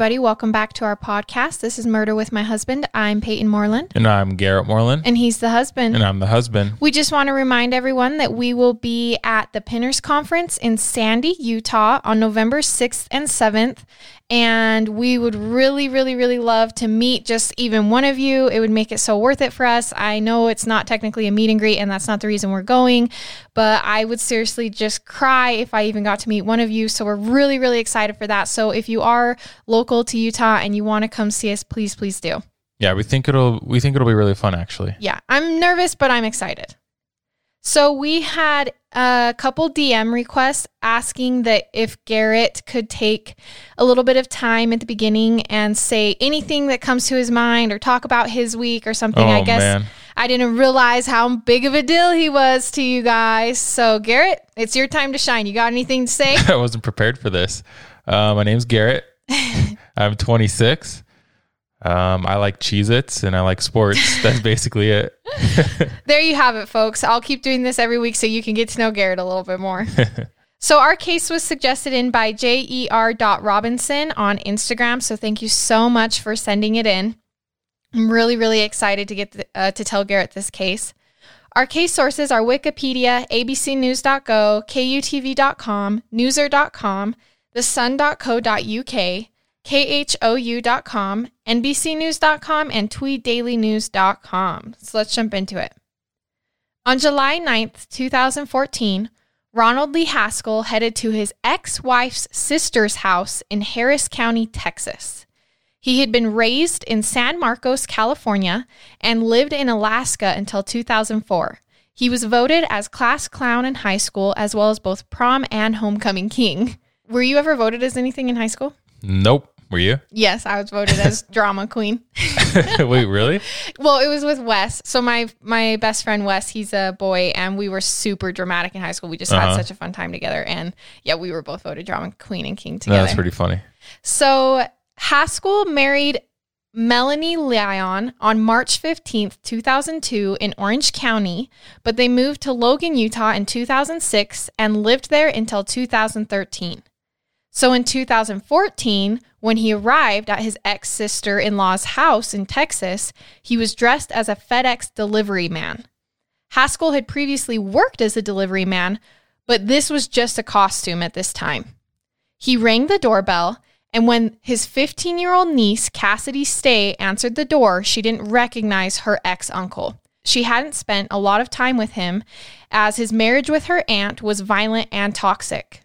everybody. Welcome back to our podcast. This is Murder with My Husband. I'm Peyton Moreland, And I'm Garrett Moreland. and he's the husband. And I'm the husband. We just want to remind everyone that we will be at the Pinners Conference in Sandy, Utah on November 6th and 7th. And we would really, really, really love to meet just even one of you. It would make it so worth it for us. I know it's not technically a meet and greet, and that's not the reason we're going, but I would seriously just cry if I even got to meet one of you. So we're really, really excited for that. So if you are local to Utah and you want to come see us, please, please do. Yeah, we think it'll we think it'll be really fun actually. Yeah, I'm nervous, but I'm excited. So we had a couple DM requests asking that if Garrett could take a little bit of time at the beginning and say anything that comes to his mind or talk about his week or something. I Oh, guess man. I didn't realize how big of a deal he was to you guys. So Garrett, it's your time to shine. You got anything to say? I wasn't prepared for this. Uh, my name's Garrett. I'm 26. Um, I like Cheez Its and I like sports. That's basically it. there you have it, folks. I'll keep doing this every week so you can get to know Garrett a little bit more. so our case was suggested in by jer.robinson on Instagram. So thank you so much for sending it in. I'm really, really excited to get the, uh, to tell Garrett this case. Our case sources are Wikipedia, abcnews.go, kutv.com, newser.com, thesun.co.uk, khou.com, nbcnews.com, and tweeddailynews.com. So let's jump into it. On July 9th, 2014, Ronald Lee Haskell headed to his ex wife's sister's house in Harris County, Texas. He had been raised in San Marcos, California, and lived in Alaska until 2004. He was voted as class clown in high school, as well as both prom and homecoming king. Were you ever voted as anything in high school? Nope. Were you? Yes, I was voted as drama queen. Wait, really? Well, it was with Wes. So my my best friend Wes, he's a boy, and we were super dramatic in high school. We just had Uh-huh. such a fun time together, and yeah, we were both voted drama queen and king No, together. that's pretty funny. So Haskell married Melanie Lyon on March 15th, 2002 in Orange County, but they moved to Logan, Utah in 2006 and lived there until 2013. So in 2014, when he arrived at his ex sister in law's house in Texas, he was dressed as a FedEx delivery man. Haskell had previously worked as a delivery man, but this was just a costume at this time. He rang the doorbell, and when his 15 year old niece, Cassidy Stay, answered the door, she didn't recognize her ex uncle. She hadn't spent a lot of time with him, as his marriage with her aunt was violent and toxic.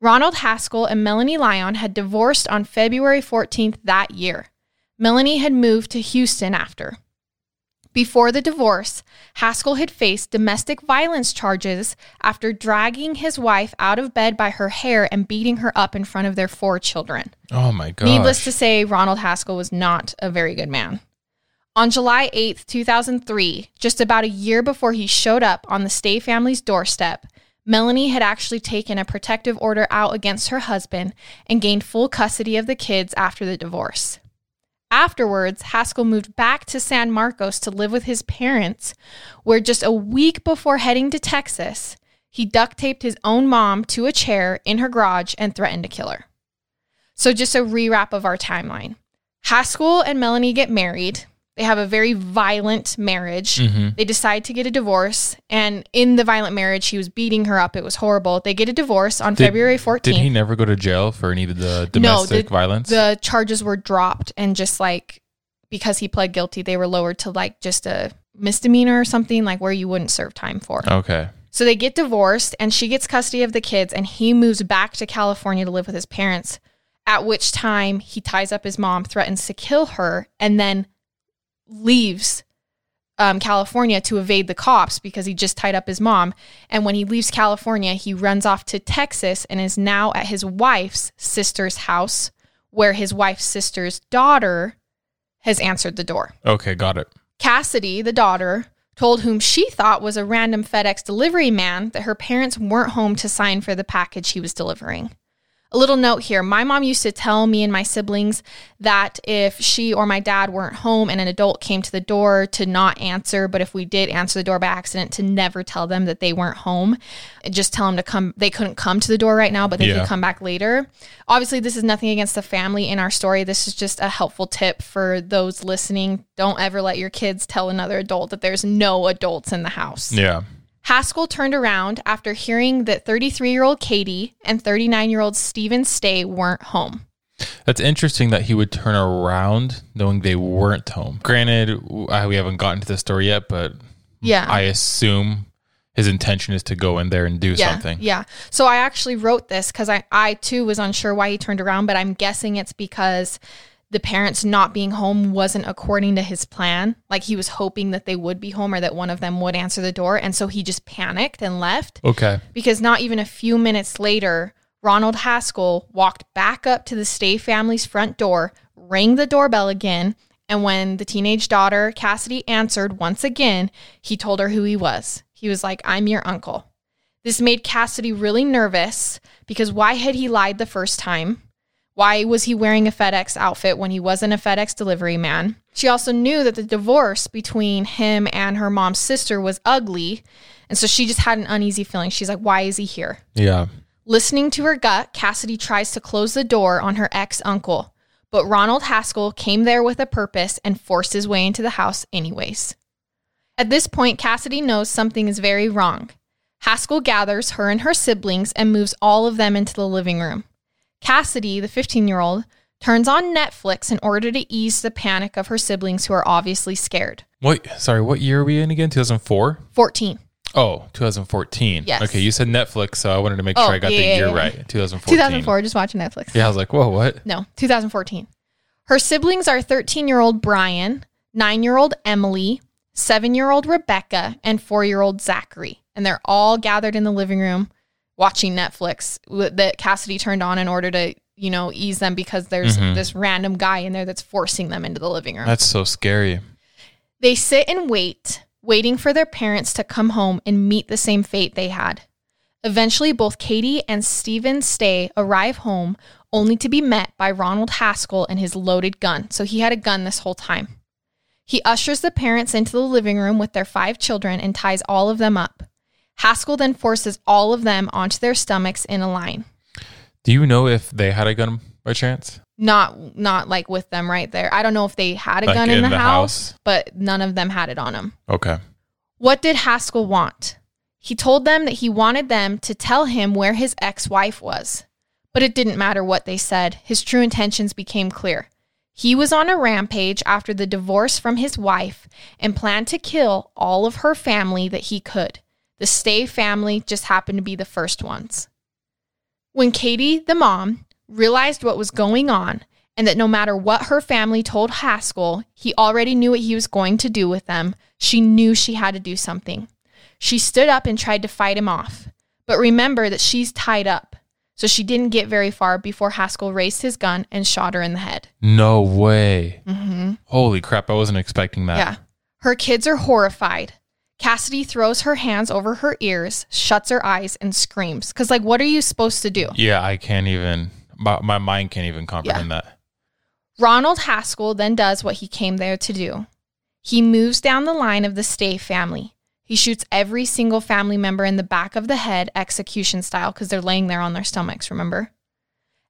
Ronald Haskell and Melanie Lyon had divorced on February 14th that year. Melanie had moved to Houston after. Before the divorce, Haskell had faced domestic violence charges after dragging his wife out of bed by her hair and beating her up in front of their four children. Oh my god. Needless to say, Ronald Haskell was not a very good man. On July 8th, 2003, just about a year before he showed up on the Stay family's doorstep, Melanie had actually taken a protective order out against her husband and gained full custody of the kids after the divorce. Afterwards, Haskell moved back to San Marcos to live with his parents, where just a week before heading to Texas, he duct taped his own mom to a chair in her garage and threatened to kill her. So, just a rewrap of our timeline. Haskell and Melanie get married. They have a very violent marriage. Mhm. They decide to get a divorce. And in the violent marriage, he was beating her up. It was horrible. They get a divorce on Did- February 14th. Did he never go to jail for any of the domestic violence? The charges were dropped and just like because he pled guilty, they were lowered to like just a misdemeanor or something like where you wouldn't serve time for. okay. So they get divorced and she gets custody of the kids and he moves back to California to live with his parents. At which time he ties up his mom, threatens to kill her, and then leaves um, California to evade the cops because he just tied up his mom. And when he leaves California, he runs off to Texas and is now at his wife's sister's house, where his wife's sister's daughter has answered the door. Okay, got it. Cassidy, the daughter, told whom she thought was a random FedEx delivery man that her parents weren't home to sign for the package he was delivering. A little note here my mom used to tell me and my siblings that if she or my dad weren't home and an adult came to the door, to not answer. But if we did answer the door by accident, to never tell them that they weren't home. Just tell them to come. They couldn't come to the door right now, but they Yeah. could come back later. Obviously, this is nothing against the family in our story. This is just a helpful tip for those listening. Don't ever let your kids tell another adult that there's no adults in the house. Yeah. Haskell turned around after hearing that 33 year old Katie and 39 year old Stephen Stay weren't home. That's interesting that he would turn around knowing they weren't home. Granted, we haven't gotten to the story yet, but Yeah. I assume his intention is to go in there and do yeah, something. Yeah. So I actually wrote this because I, I too was unsure why he turned around, but I'm guessing it's because the parents not being home wasn't according to his plan. Like he was hoping that they would be home or that one of them would answer the door. And so he just panicked and left. Okay. because not even a few minutes later, Ronald Haskell walked back up to the Stay family's front door, rang the doorbell again, and when the teenage daughter, Cassidy, answered once again, he told her who he was. He was like, I'm your uncle. This made Cassidy really nervous because why had he lied the first time? Why was he wearing a FedEx outfit when he wasn't a FedEx delivery man? She also knew that the divorce between him and her mom's sister was ugly. And so she just had an uneasy feeling. She's like, why is he here? Yeah. Listening to her gut, Cassidy tries to close the door on her ex uncle. But Ronald Haskell came there with a purpose and forced his way into the house, anyways. At this point, Cassidy knows something is very wrong. Haskell gathers her and her siblings and moves all of them into the living room. Cassidy, the 15 year old, turns on Netflix in order to ease the panic of her siblings who are obviously scared. What? Sorry, what year are we in again? 2004? 14. Oh, 2014. Yes. Okay, you said Netflix, so I wanted to make Oh, sure I got yeah, the yeah, year yeah. right. 2014. 2004, just watching Netflix. Yeah, I was like, whoa, what? No, 2014. Her siblings are 13 year old Brian, 9 year old Emily, 7 year old Rebecca, and 4 year old Zachary. And they're all gathered in the living room watching Netflix that Cassidy turned on in order to, you know, ease them because there's Mhm. this random guy in there that's forcing them into the living room. That's so scary. They sit and wait, waiting for their parents to come home and meet the same fate they had. Eventually, both Katie and Stephen Stay arrive home only to be met by Ronald Haskell and his loaded gun. So he had a gun this whole time. He ushers the parents into the living room with their five children and ties all of them up. Haskell then forces all of them onto their stomachs in a line. Do you know if they had a gun by chance? Not not like with them right there. I don't know if they had a Like gun in, in the, the house, house? but none of them had it on them. Okay. What did Haskell want? He told them that he wanted them to tell him where his ex wife was. But it didn't matter what they said, his true intentions became clear. He was on a rampage after the divorce from his wife and planned to kill all of her family that he could. The Stay family just happened to be the first ones. When Katie, the mom, realized what was going on and that no matter what her family told Haskell, he already knew what he was going to do with them, she knew she had to do something. She stood up and tried to fight him off. But remember that she's tied up, so she didn't get very far before Haskell raised his gun and shot her in the head. No way. Mm-hmm. Holy crap, I wasn't expecting that. Yeah. Her kids are horrified. Cassidy throws her hands over her ears, shuts her eyes, and screams. Because, like, what are you supposed to do? Yeah, I can't even, my, my mind can't even comprehend that. Ronald Haskell then does what he came there to do. He moves down the line of the Stay family. He shoots every single family member in the back of the head, execution style, because they're laying there on their stomachs, remember?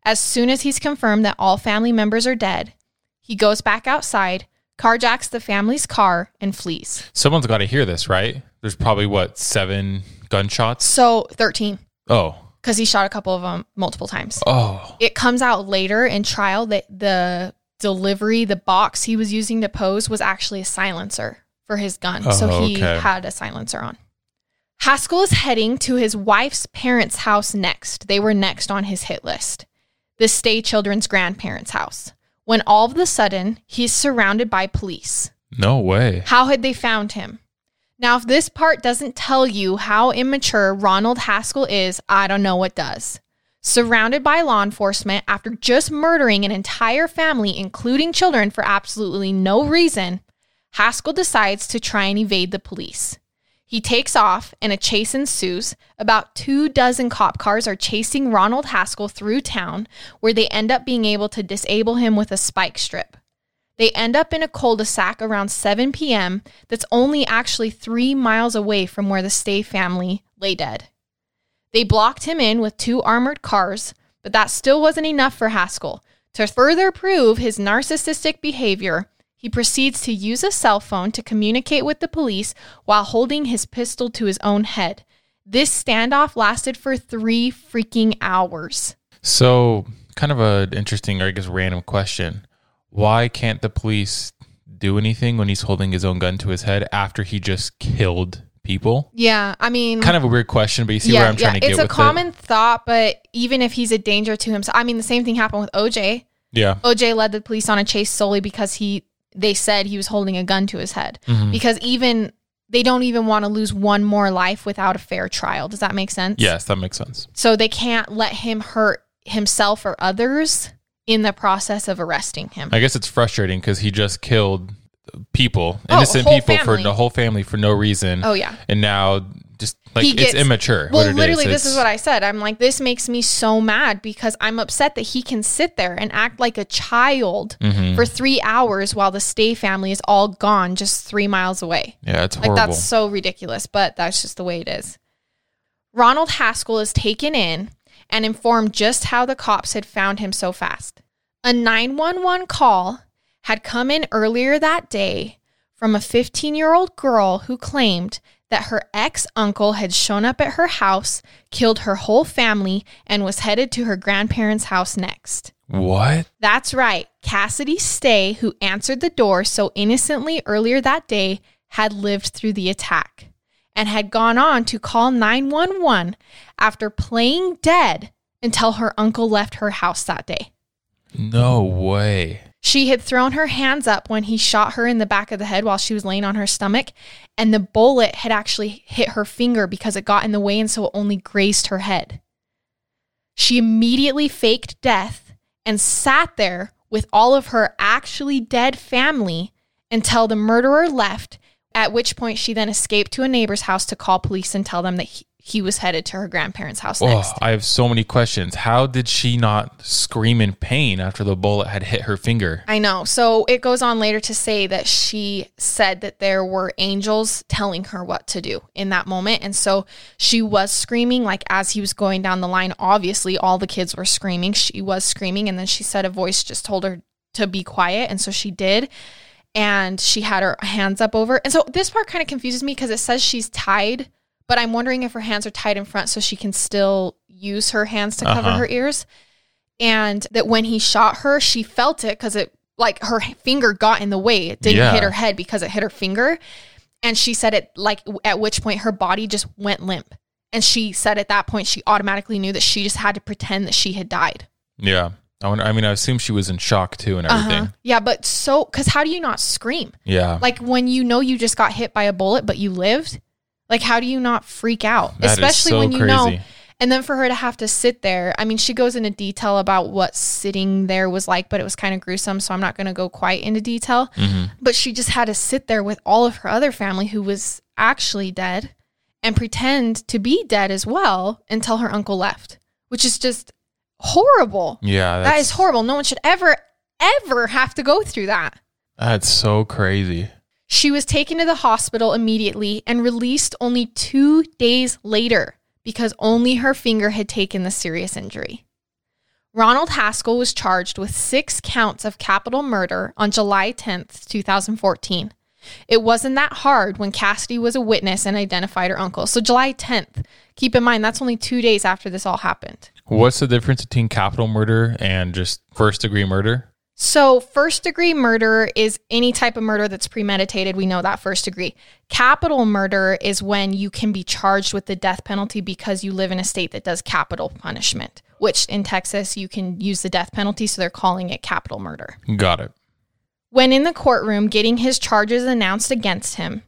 As soon as he's confirmed that all family members are dead, he goes back outside, carjacks the family's car, and flees. Someone's got to hear this, right? There's probably what, seven gunshots? So, 13, Oh. because he shot a couple of them multiple times. Oh. it comes out later in trial that the delivery, the box he was using to pose was actually a silencer for his gun. so Oh, he okay. had a silencer on. Haskell is heading to his wife's parents' house next. They were next on his hit list. The Stay Children's grandparents' house. When all of a sudden, he's surrounded by police. No way. How had they found him? Now, if this part doesn't tell you how immature Ronald Haskell is, I don't know what does. Surrounded by law enforcement after just murdering an entire family, including children, for absolutely no reason, Haskell decides to try and evade the police. He takes off and a chase ensues. About two dozen cop cars are chasing Ronald Haskell through town, where they end up being able to disable him with a spike strip. They end up in a cul de sac around 7 p.m. that's only actually three miles away from where the Stay family lay dead. They blocked him in with two armored cars, but that still wasn't enough for Haskell. To further prove his narcissistic behavior, he proceeds to use a cell phone to communicate with the police while holding his pistol to his own head. This standoff lasted for three freaking hours. So, kind of a interesting, or I guess, random question. Why can't the police do anything when he's holding his own gun to his head after he just killed people? Yeah, I mean, Kind of a weird question, but you see where I'm trying to get it. it's a common it. thought, but even if he's a danger to himself, I mean, the same thing happened with OJ. Yeah. OJ led the police on a chase solely because he they said he was holding a gun to his head. Mhm. Because even they don't even want to lose one more life without a fair trial. Does that make sense? Yes, that makes sense. So they can't let him hurt himself or others in the process of arresting him. I guess it's frustrating because he just killed people, Oh, innocent whole people for the whole family for no reason. Oh yeah. And now just like He it's gets- immature. Well, it literally, this is what I said. I'm like, this makes me so mad because I'm upset that he can sit there and act like a child Mhm. for three hours while the Stay family is all gone just three miles away. Yeah, it's Like, that's so ridiculous, but that's just the way it is. Ronald Haskell is taken in and informed just how the cops had found him so fast. A 911 call had come in earlier that day from a 15 year old girl who claimed that her ex uncle had shown up at her house, killed her whole family, and was headed to her grandparents' house next. what? That's right. Cassidy Stay, who answered the door so innocently earlier that day, had lived through the attack and had gone on to call 911 after playing dead until her uncle left her house that day. No way. She had thrown her hands up when he shot her in the back of the head while she was laying on her stomach, and the bullet had actually hit her finger because it got in the way and so it only grazed her head. She immediately faked death and sat there with all of her actually dead family until the murderer left, at which point she then escaped to a neighbor's house to call police and tell them that he, he was headed to her grandparents' house Oh, next. I have so many questions. How did she not scream in pain after the bullet had hit her finger? I know. So it goes on later to say that she said that there were angels telling her what to do in that moment. And so she was screaming, like as he was going down the line. Obviously, all the kids were screaming. She was screaming. And then she said a voice just told her to be quiet. And so she did. And she had her hands up over. And so this part kind of confuses me because it says she's tied, but I'm wondering if her hands are tied in front so she can still use her hands to cover Uh-huh. her ears and that when he shot her, she felt it because it like her finger got in the way. It didn't Yeah. hit her head because it hit her finger. And she said it like at which point her body just went limp. And she said at that point she automatically knew that she just had to pretend that she had died. Yeah. I, wonder, I mean, I assume she was in shock too and everything. Uh-huh. Yeah, but so because how do you not scream? Yeah. Like when you know you just got hit by a bullet, but you lived. Like how do you not freak out? That Especially so when you know. And then for her to have to sit there, I mean, she goes into detail about what sitting there was like, but it was kind of gruesome. So I'm not going to go quite into detail. Mhm. But she just had to sit there with all of her other family who was actually dead and pretend to be dead as well until her uncle left, which is just horrible. Yeah. That is horrible. No one should ever, ever have to go through that. That's so crazy. She was taken to the hospital immediately and released only two days later because only her finger had taken the serious injury. Ronald Haskell was charged with six counts of capital murder on July 10th, 2014. It wasn't that hard when Cassidy was a witness and identified her uncle. So, July 10th, keep in mind that's only two days after this all happened. What's the difference between capital murder and just first degree murder? So, first degree murder is any type of murder that's premeditated. We know that first degree. Capital murder is when you can be charged with the death penalty because you live in a state that does capital punishment, which in Texas, you can use the death penalty. So, they're calling it capital murder. Got it. When in the courtroom getting his charges announced against him,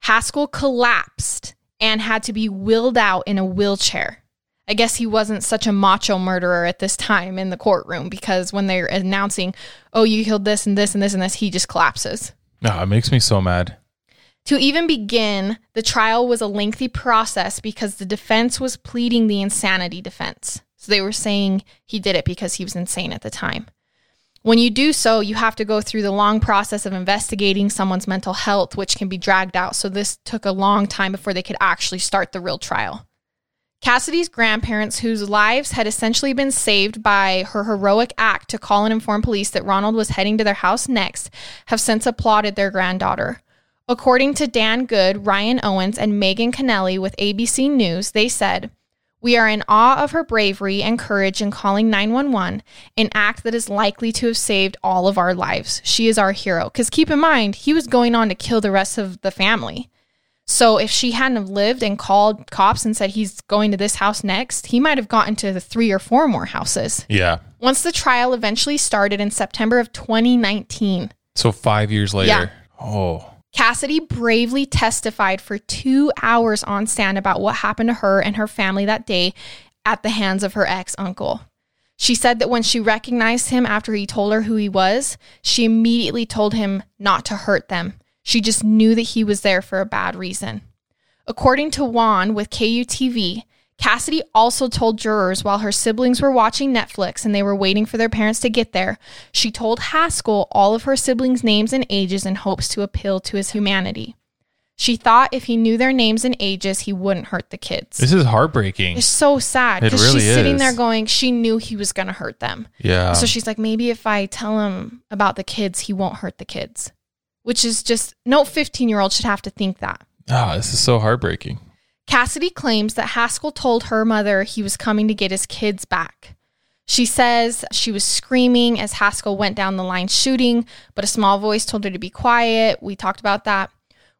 Haskell collapsed and had to be wheeled out in a wheelchair. I guess he wasn't such a macho murderer at this time in the courtroom because when they're announcing, oh, you killed this and this and this and this, he just collapses. No, it makes me so mad. To even begin, the trial was a lengthy process because the defense was pleading the insanity defense. So they were saying he did it because he was insane at the time. When you do so, you have to go through the long process of investigating someone's mental health, which can be dragged out. So this took a long time before they could actually start the real trial. Cassidy's grandparents, whose lives had essentially been saved by her heroic act to call and inform police that Ronald was heading to their house next, have since applauded their granddaughter. According to Dan Good, Ryan Owens, and Megan Kennelly with ABC News, they said, We are in awe of her bravery and courage in calling 911, an act that is likely to have saved all of our lives. She is our hero. Because keep in mind, he was going on to kill the rest of the family. So if she hadn't have lived and called cops and said he's going to this house next, he might have gotten to the three or four more houses. Yeah. Once the trial eventually started in September of 2019, So five years later. Yeah. Oh. Cassidy bravely testified for two hours on stand about what happened to her and her family that day at the hands of her ex uncle. She said that when she recognized him after he told her who he was, she immediately told him not to hurt them. She just knew that he was there for a bad reason. According to Juan with KUTV, Cassidy also told jurors while her siblings were watching Netflix and they were waiting for their parents to get there, she told Haskell all of her siblings' names and ages in hopes to appeal to his humanity. She thought if he knew their names and ages, he wouldn't hurt the kids. This is heartbreaking. It's so sad because really she's sitting there going, she knew he was going to hurt them. Yeah. So she's like, maybe if I tell him about the kids, he won't hurt the kids. Which is just, no 15 year old should have to think that. Ah, this is so heartbreaking. Cassidy claims that Haskell told her mother he was coming to get his kids back. She says she was screaming as Haskell went down the line shooting, but a small voice told her to be quiet. We talked about that.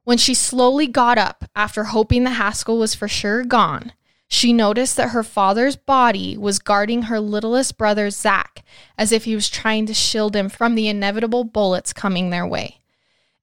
When she slowly got up after hoping that Haskell was for sure gone, she noticed that her father's body was guarding her littlest brother, Zach, as if he was trying to shield him from the inevitable bullets coming their way.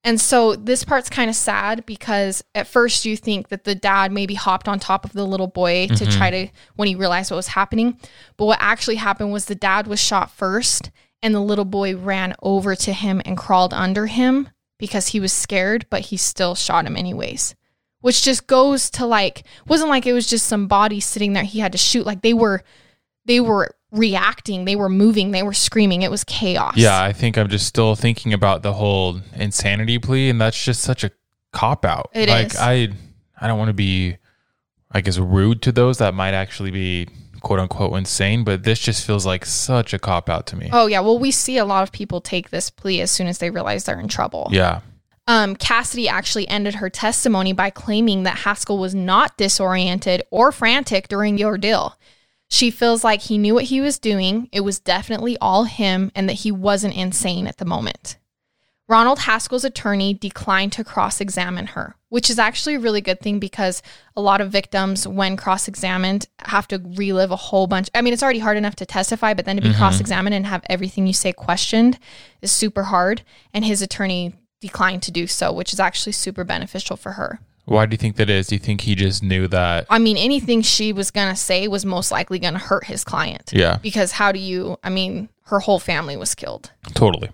And so this part's kind of sad because at first you think that the dad maybe hopped on top of the little boy to mm-hmm. try to when he realized what was happening. But what actually happened was the dad was shot first and the little boy ran over to him and crawled under him because he was scared, but he still shot him anyways. Which just goes to like wasn't like it was just some body sitting there he had to shoot like they were they were reacting, they were moving, they were screaming. It was chaos. Yeah, I think I'm just still thinking about the whole insanity plea, and that's just such a cop out. It like is. I, I don't want to be, I guess, rude to those that might actually be quote unquote insane, but this just feels like such a cop out to me. Oh yeah, well we see a lot of people take this plea as soon as they realize they're in trouble. Yeah, Um, Cassidy actually ended her testimony by claiming that Haskell was not disoriented or frantic during the ordeal. She feels like he knew what he was doing, it was definitely all him, and that he wasn't insane at the moment. Ronald Haskell's attorney declined to cross examine her, which is actually a really good thing because a lot of victims, when cross examined, have to relive a whole bunch. I mean, it's already hard enough to testify, but then to be mm-hmm. cross examined and have everything you say questioned is super hard. And his attorney declined to do so, which is actually super beneficial for her. Why do you think that is? Do you think he just knew that? I mean, anything she was going to say was most likely going to hurt his client. Yeah, Because how do you, I mean, her whole family was killed. totally.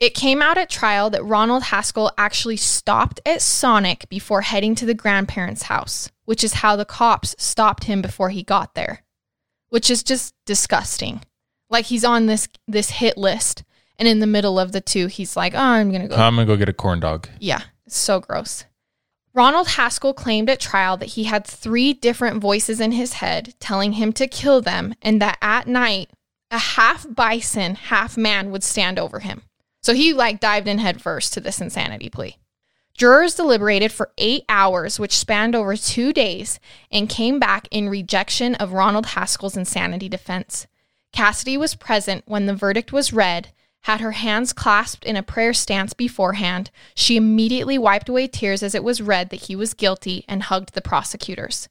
It came out at trial that Ronald Haskell actually stopped at Sonic before heading to the grandparents' house, which is how the cops stopped him before he got there, which is just disgusting. Like he's on this this hit list, and in the middle of the two, he's like, "Oh, I'm gonna go." I'm gonna go get a corn dog. Yeah, it's so gross. Ronald Haskell claimed at trial that he had three different voices in his head telling him to kill them, and that at night, a half bison, half man would stand over him. So he like dived in headfirst to this insanity plea. Jurors deliberated for eight hours, which spanned over two days, and came back in rejection of Ronald Haskell's insanity defense. Cassidy was present when the verdict was read, had her hands clasped in a prayer stance beforehand. She immediately wiped away tears as it was read that he was guilty and hugged the prosecutors.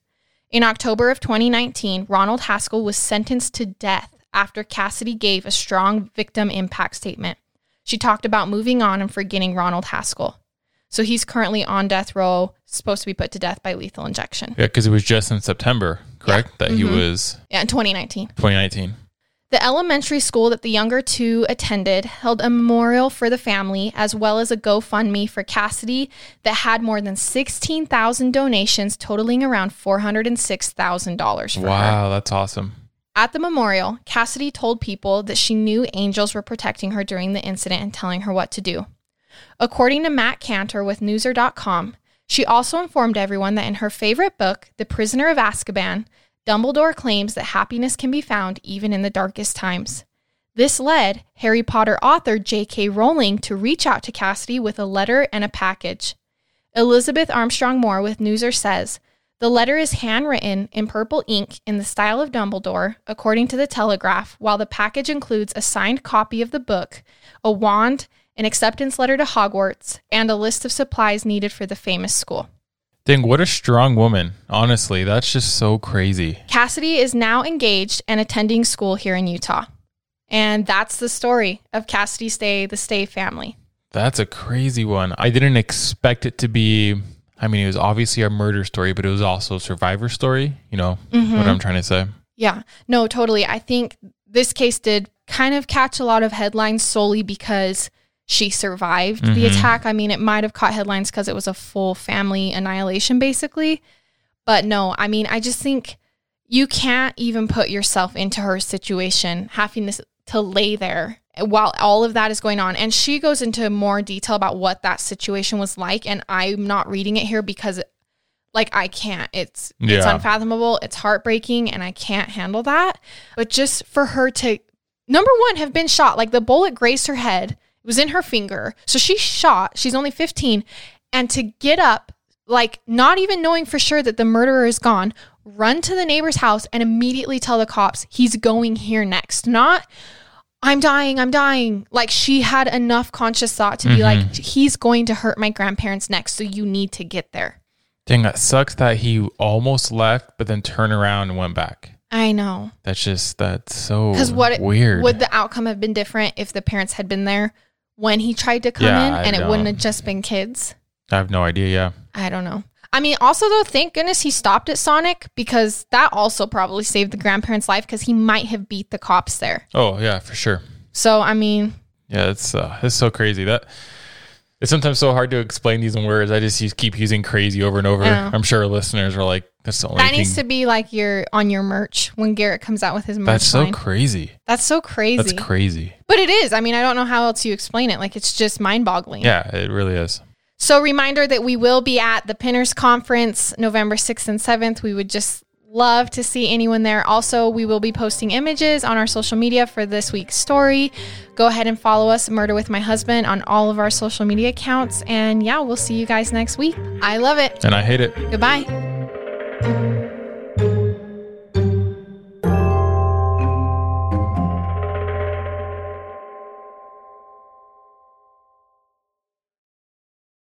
In October of 2019, Ronald Haskell was sentenced to death after Cassidy gave a strong victim impact statement. She talked about moving on and forgetting Ronald Haskell. So he's currently on death row, supposed to be put to death by lethal injection. Yeah, because it was just in September, correct? That he Mhm. was Yeah, in 2019. 2019. The elementary school that the younger two attended held a memorial for the family as well as a GoFundMe for Cassidy that had more than 16,000 donations totaling around $406,000 for her. Wow, that's awesome. At the memorial, Cassidy told people that she knew angels were protecting her during the incident and telling her what to do. According to Matt Cantor with Newser.com, she also informed everyone that in her favorite book, The Prisoner of Azkaban, Dumbledore claims that happiness can be found even in the darkest times. This led Harry Potter author J.K. Rowling to reach out to Cassidy with a letter and a package. Elizabeth Armstrong Moore with Newser says, the letter is handwritten in purple ink in the style of Dumbledore, according to the Telegraph, while the package includes a signed copy of the book, a wand, an acceptance letter to Hogwarts, and a list of supplies needed for the famous school. Dang, what a strong woman. Honestly, that's just so crazy. Cassidy is now engaged and attending school here in Utah. And that's the story of Cassidy Stay, the Stay family. That's a crazy one. I didn't expect it to be I mean, it was obviously a murder story, but it was also a survivor story. You know Mm-hmm. what I'm trying to say? Yeah, no, totally. I think this case did kind of catch a lot of headlines solely because she survived the Mhm. attack. I mean, it might have caught headlines because it was a full family annihilation, basically. But no, I mean, I just think you can't even put yourself into her situation, having to, to lay there while all of that is going on. And she goes into more detail about what that situation was like. And I'm not reading it here because, like, I can't. It's it's unfathomable. It's heartbreaking, and I can't handle that. But just for her to, number one, have been shot. Like the bullet grazed her head. Was in her finger. So she's shot. She's only 15. And to get up, like not even knowing for sure that the murderer is gone, run to the neighbor's house and immediately tell the cops he's going here next. Not, I'm dying, I'm dying. Like she had enough conscious thought to be like, mm-hmm. he's going to hurt my grandparents next. So you need to get there. Dang, that sucks that he almost left, but then turned around and went back. I know. That's just that's so Because what weird. would the outcome have been different if the parents had been there when he tried to come Yeah, in I and it wouldn't have just been kids? I have no idea. Yeah, I don't know. I mean, also though, thank goodness he stopped at Sonic because that also probably saved the grandparents' life because he might have beat the cops there. Oh yeah, for sure. So I mean, Yeah, it's uh, it's so crazy that it's sometimes so hard to explain these in words. I just use, keep using crazy over and over. I know. I'm sure listeners are like, that's the only that thing. needs to be like your on your merch when Garrett comes out with his merch that's so line. crazy. that's so crazy. That's crazy. But it is. I mean, I don't know how else you explain it. Like it's just mind-boggling. Yeah, it really is. So, reminder that we will be at the Pinners Conference November 6th and 7th. We would just love to see anyone there. Also, we will be posting images on our social media for this week's story. Go ahead and follow us, Murder with My Husband, on all of our social media accounts. And yeah, we'll see you guys next week. I love it. And I hate it. Goodbye.